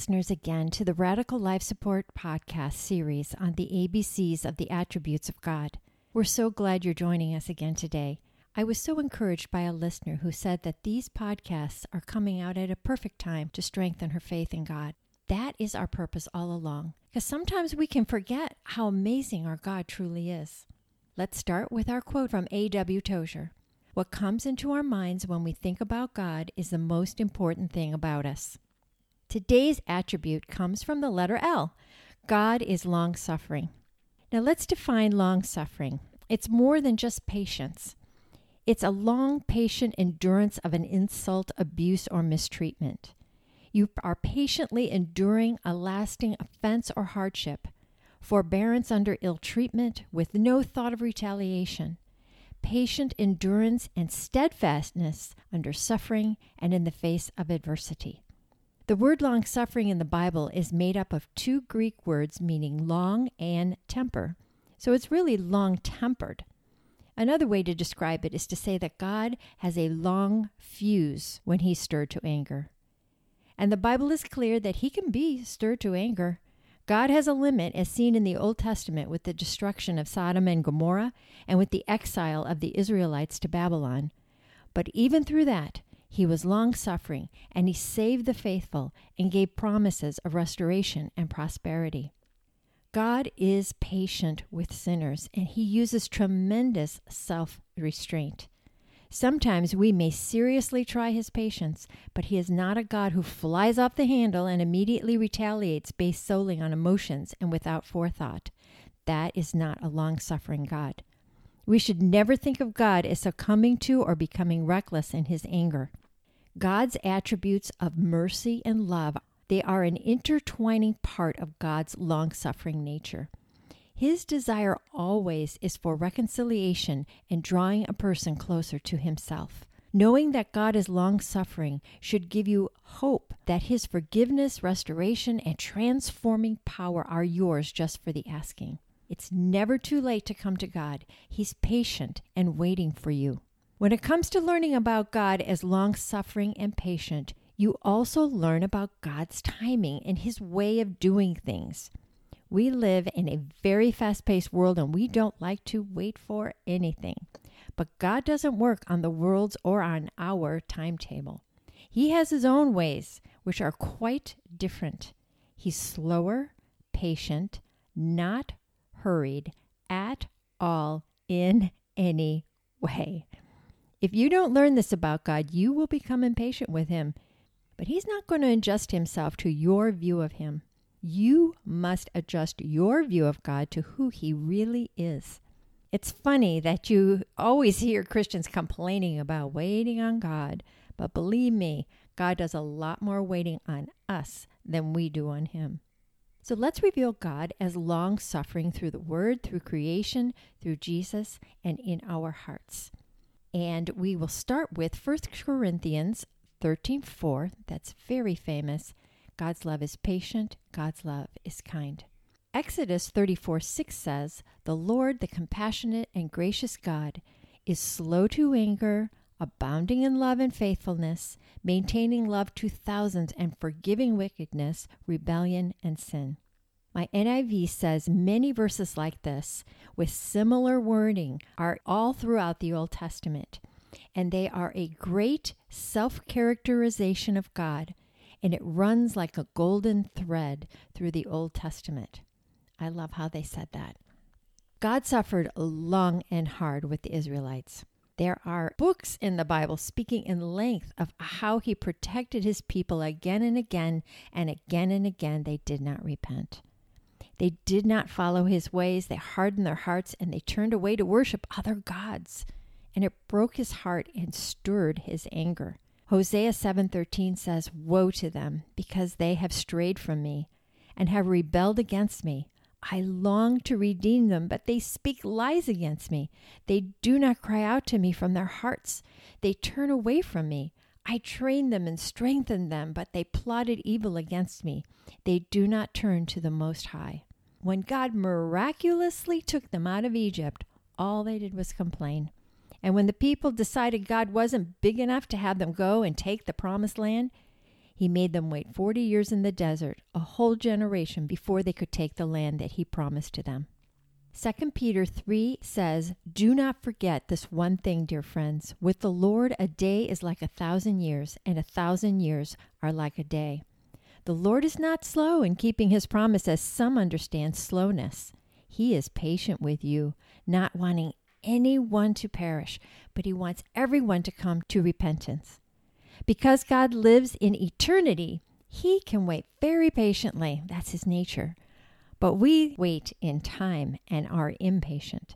listeners again to the Radical Life Support podcast series on the ABCs of the attributes of God. We're so glad you're joining us again today. I was so encouraged by a listener who said that these podcasts are coming out at a perfect time to strengthen her faith in God. That is our purpose all along, because sometimes we can forget how amazing our God truly is. Let's start with our quote from A.W. Tozer. What comes into our minds when we think about God is the most important thing about us. Today's attribute comes from the letter L. God is long suffering. Now let's define long suffering. It's more than just patience. It's a long, patient endurance of an insult, abuse, or mistreatment. You are patiently enduring a lasting offense or hardship, forbearance under ill treatment with no thought of retaliation, patient endurance and steadfastness under suffering and in the face of adversity. The word long suffering in the Bible is made up of two Greek words meaning long and temper. So it's really long tempered. Another way to describe it is to say that God has a long fuse when he's stirred to anger. And the Bible is clear that he can be stirred to anger. God has a limit, as seen in the Old Testament with the destruction of Sodom and Gomorrah and with the exile of the Israelites to Babylon. But even through that, he was long suffering, and he saved the faithful and gave promises of restoration and prosperity. God is patient with sinners, and he uses tremendous self restraint. Sometimes we may seriously try his patience, but he is not a God who flies off the handle and immediately retaliates based solely on emotions and without forethought. That is not a long suffering God. We should never think of God as succumbing to or becoming reckless in his anger. God's attributes of mercy and love, they are an intertwining part of God's long-suffering nature. His desire always is for reconciliation and drawing a person closer to himself. Knowing that God is long suffering should give you hope that His forgiveness, restoration, and transforming power are yours just for the asking. It's never too late to come to God. He's patient and waiting for you. When it comes to learning about God as long suffering and patient, you also learn about God's timing and His way of doing things. We live in a very fast paced world and we don't like to wait for anything. But God doesn't work on the world's or on our timetable. He has His own ways, which are quite different. He's slower, patient, not hurried at all in any way. If you don't learn this about God, you will become impatient with Him. But He's not going to adjust Himself to your view of Him. You must adjust your view of God to who He really is. It's funny that you always hear Christians complaining about waiting on God, but believe me, God does a lot more waiting on us than we do on Him. So let's reveal God as long suffering through the Word, through creation, through Jesus, and in our hearts. And we will start with 1 Corinthians 13 4. That's very famous. God's love is patient, God's love is kind. Exodus 34 6 says, The Lord, the compassionate and gracious God, is slow to anger, abounding in love and faithfulness, maintaining love to thousands, and forgiving wickedness, rebellion, and sin. My NIV says many verses like this, with similar wording, are all throughout the Old Testament, and they are a great self characterization of God and it runs like a golden thread through the Old Testament. I love how they said that. God suffered long and hard with the Israelites. There are books in the Bible speaking in length of how he protected his people again and again, and again and again they did not repent. They did not follow his ways, they hardened their hearts, and they turned away to worship other gods. And it broke his heart and stirred his anger. Hosea 7:13 says, "Woe to them, because they have strayed from me and have rebelled against me. I long to redeem them, but they speak lies against me. They do not cry out to me from their hearts. They turn away from me. I trained them and strengthened them, but they plotted evil against me. They do not turn to the Most High." When God miraculously took them out of Egypt, all they did was complain. And when the people decided God wasn't big enough to have them go and take the promised land, He made them wait 40 years in the desert, a whole generation before they could take the land that he promised to them. 2 Peter 3 says, Do not forget this one thing, dear friends. With the Lord, a day is like a thousand years, and a thousand years are like a day. The Lord is not slow in keeping his promise, as some understand slowness. He is patient with you, not wanting anyone to perish, but he wants everyone to come to repentance. Because God lives in eternity, he can wait very patiently. That's his nature. But we wait in time and are impatient.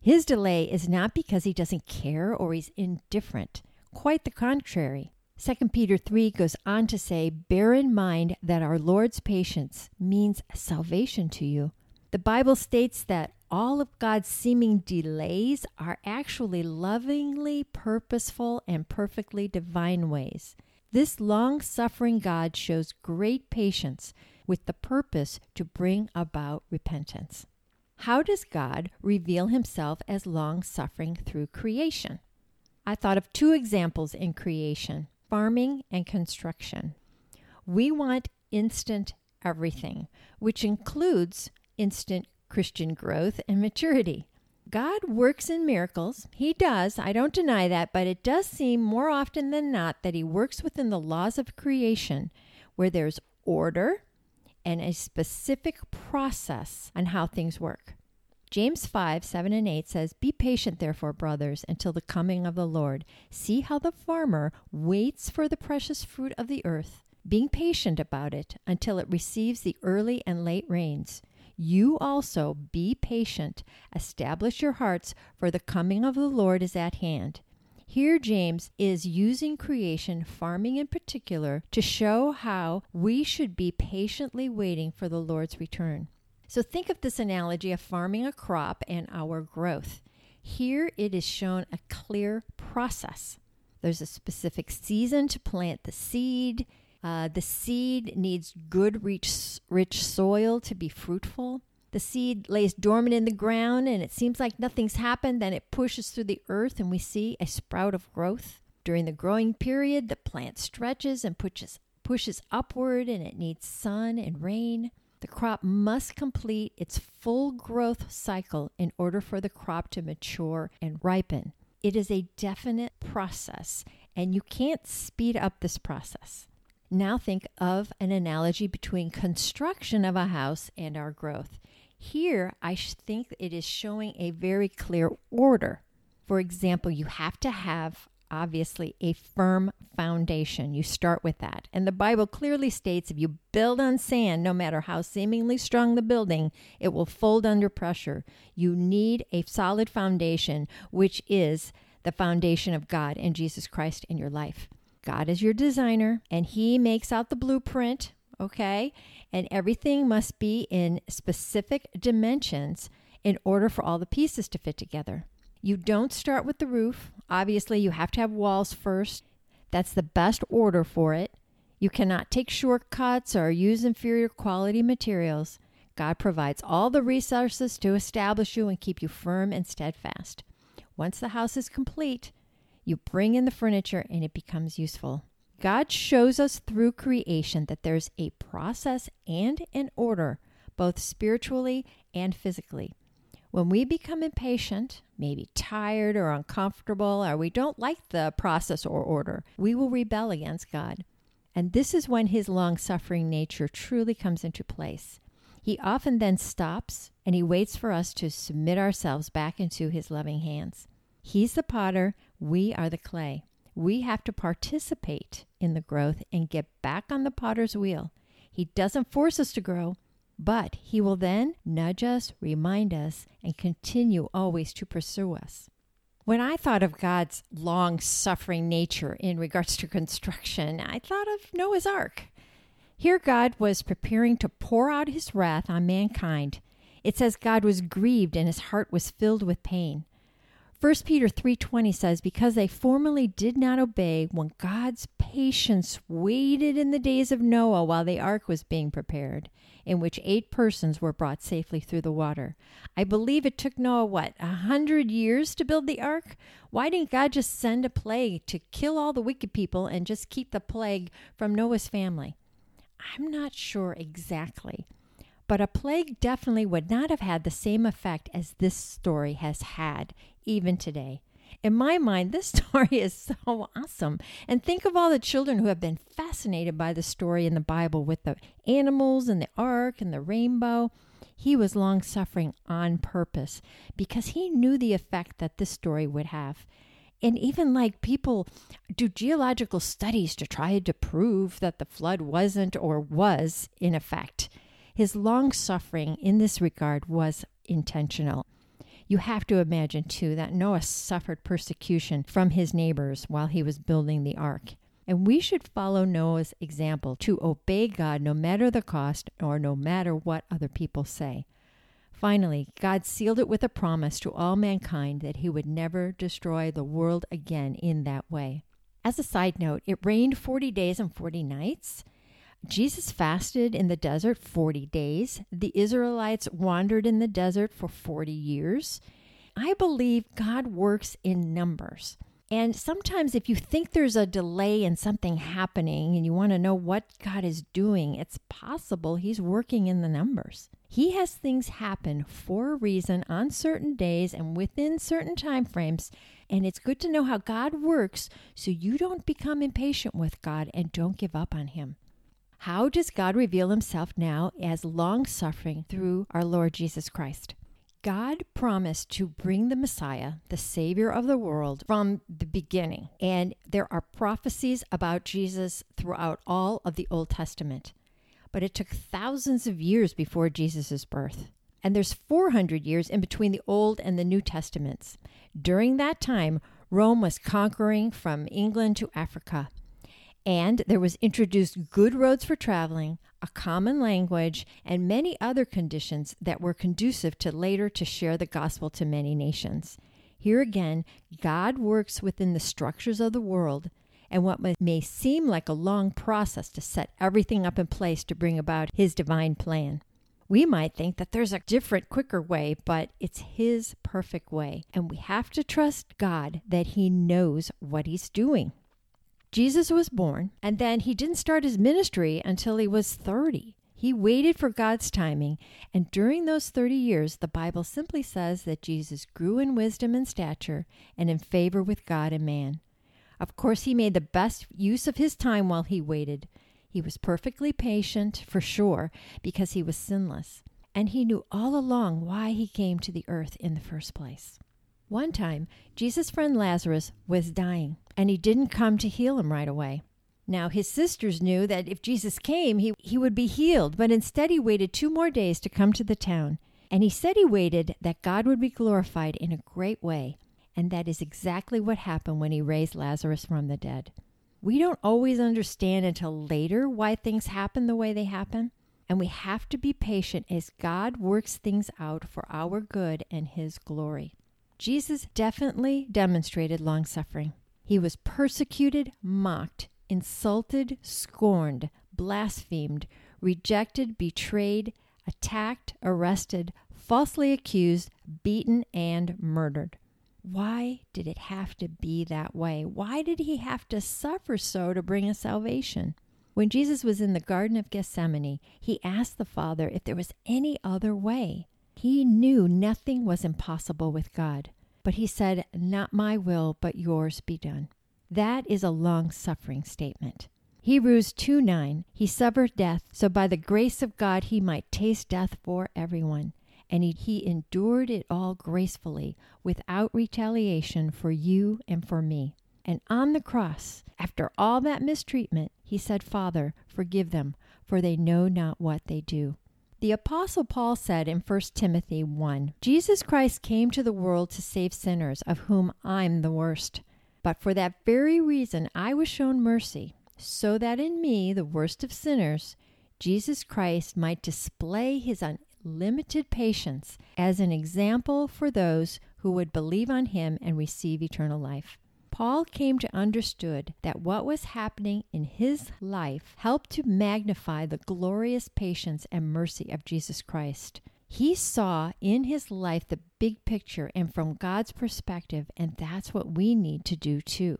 His delay is not because he doesn't care or he's indifferent. Quite the contrary. 2 Peter 3 goes on to say, Bear in mind that our Lord's patience means salvation to you. The Bible states that all of God's seeming delays are actually lovingly purposeful and perfectly divine ways. This long suffering God shows great patience with the purpose to bring about repentance. How does God reveal himself as long suffering through creation? I thought of two examples in creation farming and construction. We want instant everything, which includes instant Christian growth and maturity. God works in miracles. He does. I don't deny that, but it does seem more often than not that He works within the laws of creation where there's order and a specific process on how things work. James 5, 7 and 8 says, Be patient, therefore, brothers, until the coming of the Lord. See how the farmer waits for the precious fruit of the earth, being patient about it until it receives the early and late rains. You also be patient, establish your hearts, for the coming of the Lord is at hand. Here, James is using creation, farming in particular, to show how we should be patiently waiting for the Lord's return. So, think of this analogy of farming a crop and our growth. Here, it is shown a clear process. There's a specific season to plant the seed, uh, the seed needs good, rich, rich soil to be fruitful. The seed lays dormant in the ground and it seems like nothing's happened. Then it pushes through the earth and we see a sprout of growth. During the growing period, the plant stretches and pushes, pushes upward and it needs sun and rain. The crop must complete its full growth cycle in order for the crop to mature and ripen. It is a definite process, and you can't speed up this process. Now think of an analogy between construction of a house and our growth. Here, I think it is showing a very clear order. For example, you have to have obviously a firm foundation. You start with that. And the Bible clearly states if you build on sand, no matter how seemingly strong the building, it will fold under pressure. You need a solid foundation, which is the foundation of God and Jesus Christ in your life. God is your designer and He makes out the blueprint, okay? And everything must be in specific dimensions in order for all the pieces to fit together. You don't start with the roof. Obviously, you have to have walls first. That's the best order for it. You cannot take shortcuts or use inferior quality materials. God provides all the resources to establish you and keep you firm and steadfast. Once the house is complete, you bring in the furniture and it becomes useful. God shows us through creation that there's a process and an order, both spiritually and physically. When we become impatient, maybe tired or uncomfortable, or we don't like the process or order, we will rebel against God. And this is when his long suffering nature truly comes into place. He often then stops and he waits for us to submit ourselves back into his loving hands. He's the potter, we are the clay. We have to participate in the growth and get back on the potter's wheel. He doesn't force us to grow, but He will then nudge us, remind us, and continue always to pursue us. When I thought of God's long suffering nature in regards to construction, I thought of Noah's Ark. Here, God was preparing to pour out his wrath on mankind. It says God was grieved and his heart was filled with pain. 1 Peter 3:20 says because they formerly did not obey when God's patience waited in the days of Noah while the ark was being prepared in which 8 persons were brought safely through the water. I believe it took Noah what, a 100 years to build the ark? Why didn't God just send a plague to kill all the wicked people and just keep the plague from Noah's family? I'm not sure exactly. But a plague definitely would not have had the same effect as this story has had, even today. In my mind, this story is so awesome. And think of all the children who have been fascinated by the story in the Bible with the animals and the ark and the rainbow. He was long suffering on purpose because he knew the effect that this story would have. And even like people do geological studies to try to prove that the flood wasn't or was in effect. His long suffering in this regard was intentional. You have to imagine, too, that Noah suffered persecution from his neighbors while he was building the ark. And we should follow Noah's example to obey God no matter the cost or no matter what other people say. Finally, God sealed it with a promise to all mankind that he would never destroy the world again in that way. As a side note, it rained 40 days and 40 nights. Jesus fasted in the desert 40 days. The Israelites wandered in the desert for 40 years. I believe God works in numbers. And sometimes, if you think there's a delay in something happening and you want to know what God is doing, it's possible He's working in the numbers. He has things happen for a reason on certain days and within certain time frames. And it's good to know how God works so you don't become impatient with God and don't give up on Him. How does God reveal himself now as long suffering through our Lord Jesus Christ? God promised to bring the Messiah, the Savior of the world, from the beginning. And there are prophecies about Jesus throughout all of the Old Testament. But it took thousands of years before Jesus' birth. And there's 400 years in between the Old and the New Testaments. During that time, Rome was conquering from England to Africa. And there was introduced good roads for traveling, a common language, and many other conditions that were conducive to later to share the gospel to many nations. Here again, God works within the structures of the world, and what may seem like a long process to set everything up in place to bring about His divine plan. We might think that there's a different, quicker way, but it's His perfect way, and we have to trust God that He knows what He's doing. Jesus was born, and then he didn't start his ministry until he was 30. He waited for God's timing, and during those 30 years, the Bible simply says that Jesus grew in wisdom and stature and in favor with God and man. Of course, he made the best use of his time while he waited. He was perfectly patient, for sure, because he was sinless, and he knew all along why he came to the earth in the first place. One time, Jesus' friend Lazarus was dying, and he didn't come to heal him right away. Now, his sisters knew that if Jesus came, he, he would be healed, but instead he waited two more days to come to the town. And he said he waited that God would be glorified in a great way. And that is exactly what happened when he raised Lazarus from the dead. We don't always understand until later why things happen the way they happen. And we have to be patient as God works things out for our good and his glory. Jesus definitely demonstrated long suffering. He was persecuted, mocked, insulted, scorned, blasphemed, rejected, betrayed, attacked, arrested, falsely accused, beaten, and murdered. Why did it have to be that way? Why did he have to suffer so to bring us salvation? When Jesus was in the Garden of Gethsemane, he asked the Father if there was any other way. He knew nothing was impossible with God, but he said, Not my will, but yours be done. That is a long suffering statement. Hebrews 2 9, he suffered death, so by the grace of God he might taste death for everyone. And he, he endured it all gracefully, without retaliation for you and for me. And on the cross, after all that mistreatment, he said, Father, forgive them, for they know not what they do. The Apostle Paul said in 1 Timothy 1 Jesus Christ came to the world to save sinners, of whom I'm the worst. But for that very reason I was shown mercy, so that in me, the worst of sinners, Jesus Christ might display his unlimited patience as an example for those who would believe on him and receive eternal life. Paul came to understood that what was happening in his life helped to magnify the glorious patience and mercy of Jesus Christ. He saw in his life the big picture and from God's perspective, and that's what we need to do too.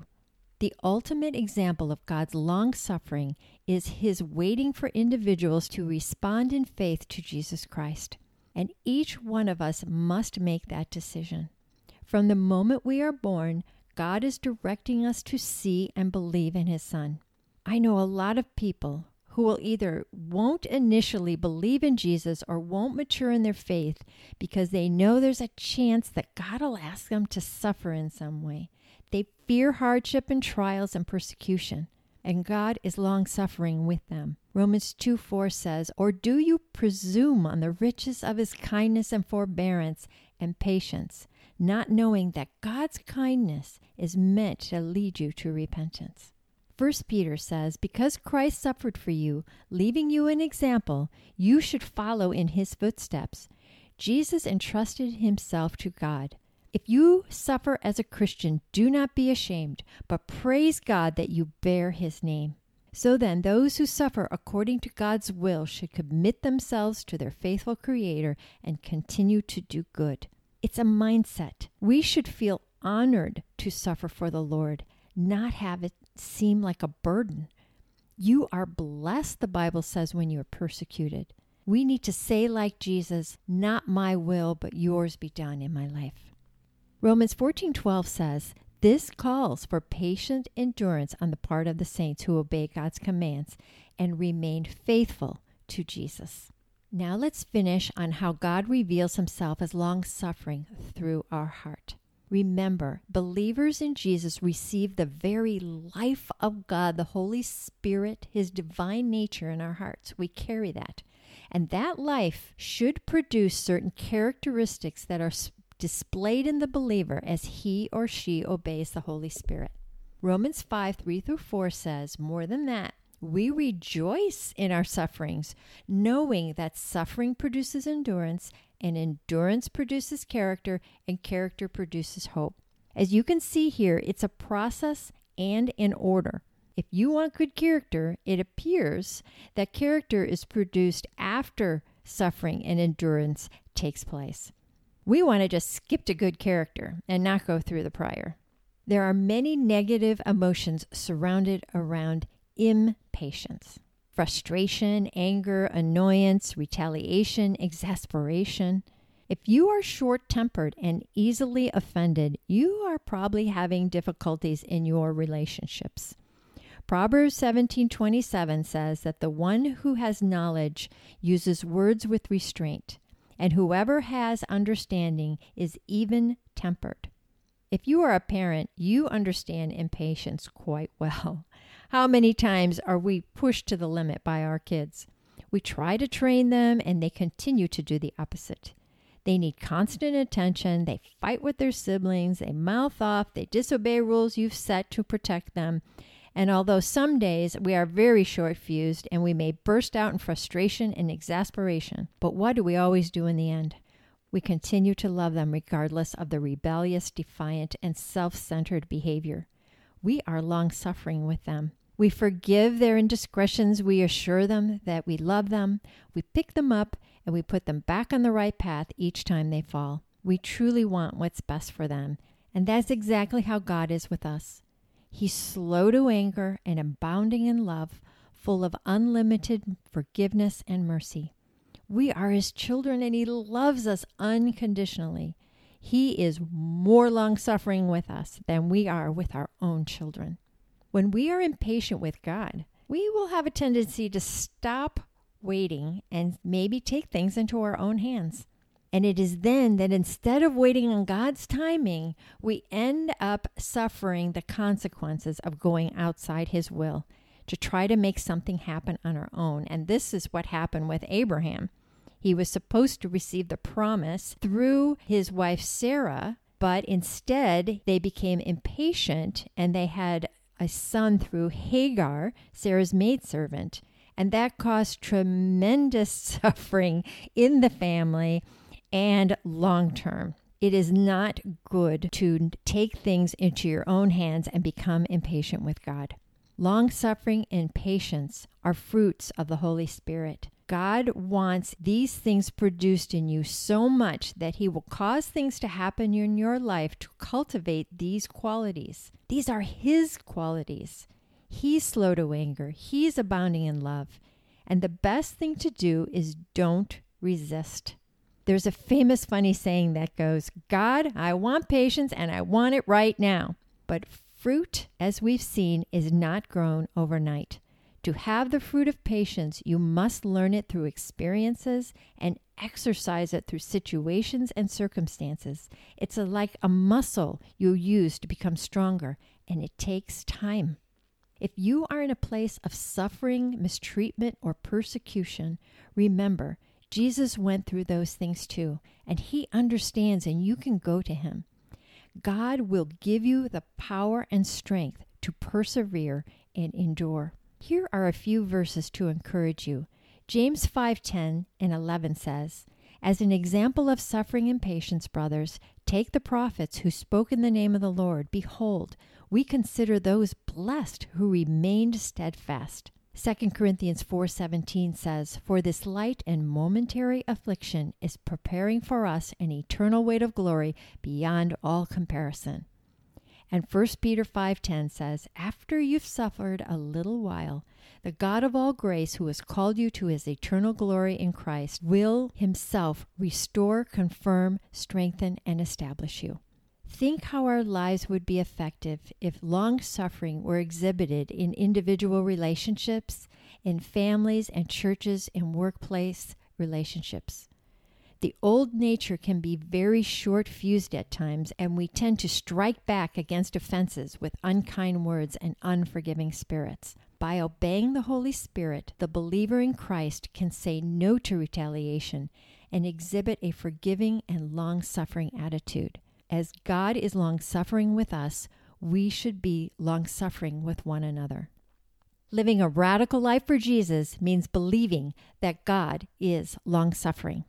The ultimate example of God's long suffering is his waiting for individuals to respond in faith to Jesus Christ. And each one of us must make that decision. From the moment we are born, God is directing us to see and believe in His Son. I know a lot of people who will either won't initially believe in Jesus or won't mature in their faith because they know there's a chance that God will ask them to suffer in some way. They fear hardship and trials and persecution, and God is long suffering with them. Romans 2 4 says, Or do you presume on the riches of his kindness and forbearance and patience? Not knowing that God's kindness is meant to lead you to repentance. First Peter says, Because Christ suffered for you, leaving you an example, you should follow in his footsteps. Jesus entrusted himself to God. If you suffer as a Christian, do not be ashamed, but praise God that you bear his name. So then, those who suffer according to God's will should commit themselves to their faithful Creator and continue to do good. It's a mindset. We should feel honored to suffer for the Lord, not have it seem like a burden. You are blessed, the Bible says, when you are persecuted. We need to say, like Jesus, not my will, but yours be done in my life. Romans 14:12 says, "This calls for patient endurance on the part of the saints who obey God's commands and remain faithful to Jesus." Now let's finish on how God reveals himself as long suffering through our heart. Remember, believers in Jesus receive the very life of God, the Holy Spirit, his divine nature in our hearts. We carry that. And that life should produce certain characteristics that are displayed in the believer as he or she obeys the Holy Spirit. Romans 5 3 through 4 says, More than that, we rejoice in our sufferings, knowing that suffering produces endurance, and endurance produces character, and character produces hope. As you can see here, it's a process and an order. If you want good character, it appears that character is produced after suffering and endurance takes place. We want to just skip to good character and not go through the prior. There are many negative emotions surrounded around impatience, frustration, anger, annoyance, retaliation, exasperation. If you are short tempered and easily offended, you are probably having difficulties in your relationships. Proverbs 17:27 says that the one who has knowledge uses words with restraint, and whoever has understanding is even tempered. If you are a parent, you understand impatience quite well. How many times are we pushed to the limit by our kids? We try to train them and they continue to do the opposite. They need constant attention. They fight with their siblings. They mouth off. They disobey rules you've set to protect them. And although some days we are very short fused and we may burst out in frustration and exasperation, but what do we always do in the end? We continue to love them regardless of the rebellious, defiant, and self centered behavior. We are long suffering with them. We forgive their indiscretions. We assure them that we love them. We pick them up and we put them back on the right path each time they fall. We truly want what's best for them. And that's exactly how God is with us. He's slow to anger and abounding in love, full of unlimited forgiveness and mercy. We are His children and He loves us unconditionally. He is more long suffering with us than we are with our own children. When we are impatient with God, we will have a tendency to stop waiting and maybe take things into our own hands. And it is then that instead of waiting on God's timing, we end up suffering the consequences of going outside His will to try to make something happen on our own. And this is what happened with Abraham. He was supposed to receive the promise through his wife Sarah, but instead they became impatient and they had a son through Hagar, Sarah's maidservant, and that caused tremendous suffering in the family and long term. It is not good to take things into your own hands and become impatient with God. Long suffering and patience are fruits of the Holy Spirit. God wants these things produced in you so much that He will cause things to happen in your life to cultivate these qualities. These are His qualities. He's slow to anger, He's abounding in love. And the best thing to do is don't resist. There's a famous funny saying that goes, God, I want patience and I want it right now. But fruit, as we've seen, is not grown overnight. To have the fruit of patience, you must learn it through experiences and exercise it through situations and circumstances. It's a, like a muscle you use to become stronger, and it takes time. If you are in a place of suffering, mistreatment, or persecution, remember Jesus went through those things too, and he understands, and you can go to him. God will give you the power and strength to persevere and endure. Here are a few verses to encourage you. James 5:10 and 11 says, "As an example of suffering and patience, brothers, take the prophets who spoke in the name of the Lord. Behold, we consider those blessed who remained steadfast." 2 Corinthians 4:17 says, "For this light and momentary affliction is preparing for us an eternal weight of glory beyond all comparison." And 1 Peter 5:10 says, "After you've suffered a little while, the God of all grace who has called you to his eternal glory in Christ will himself restore, confirm, strengthen and establish you." Think how our lives would be effective if long suffering were exhibited in individual relationships, in families and churches and workplace relationships. The old nature can be very short fused at times, and we tend to strike back against offenses with unkind words and unforgiving spirits. By obeying the Holy Spirit, the believer in Christ can say no to retaliation and exhibit a forgiving and long suffering attitude. As God is long suffering with us, we should be long suffering with one another. Living a radical life for Jesus means believing that God is long suffering.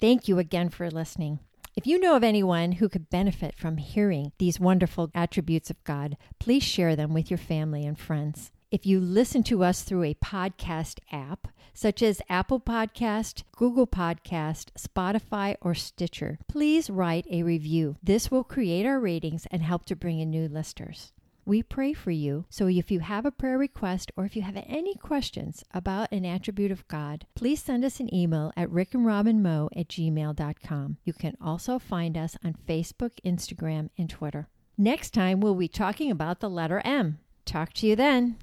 Thank you again for listening. If you know of anyone who could benefit from hearing these wonderful attributes of God, please share them with your family and friends. If you listen to us through a podcast app, such as Apple Podcast, Google Podcast, Spotify, or Stitcher, please write a review. This will create our ratings and help to bring in new listeners. We pray for you. So if you have a prayer request or if you have any questions about an attribute of God, please send us an email at rickandrobinmo at gmail.com. You can also find us on Facebook, Instagram, and Twitter. Next time, we'll be talking about the letter M. Talk to you then.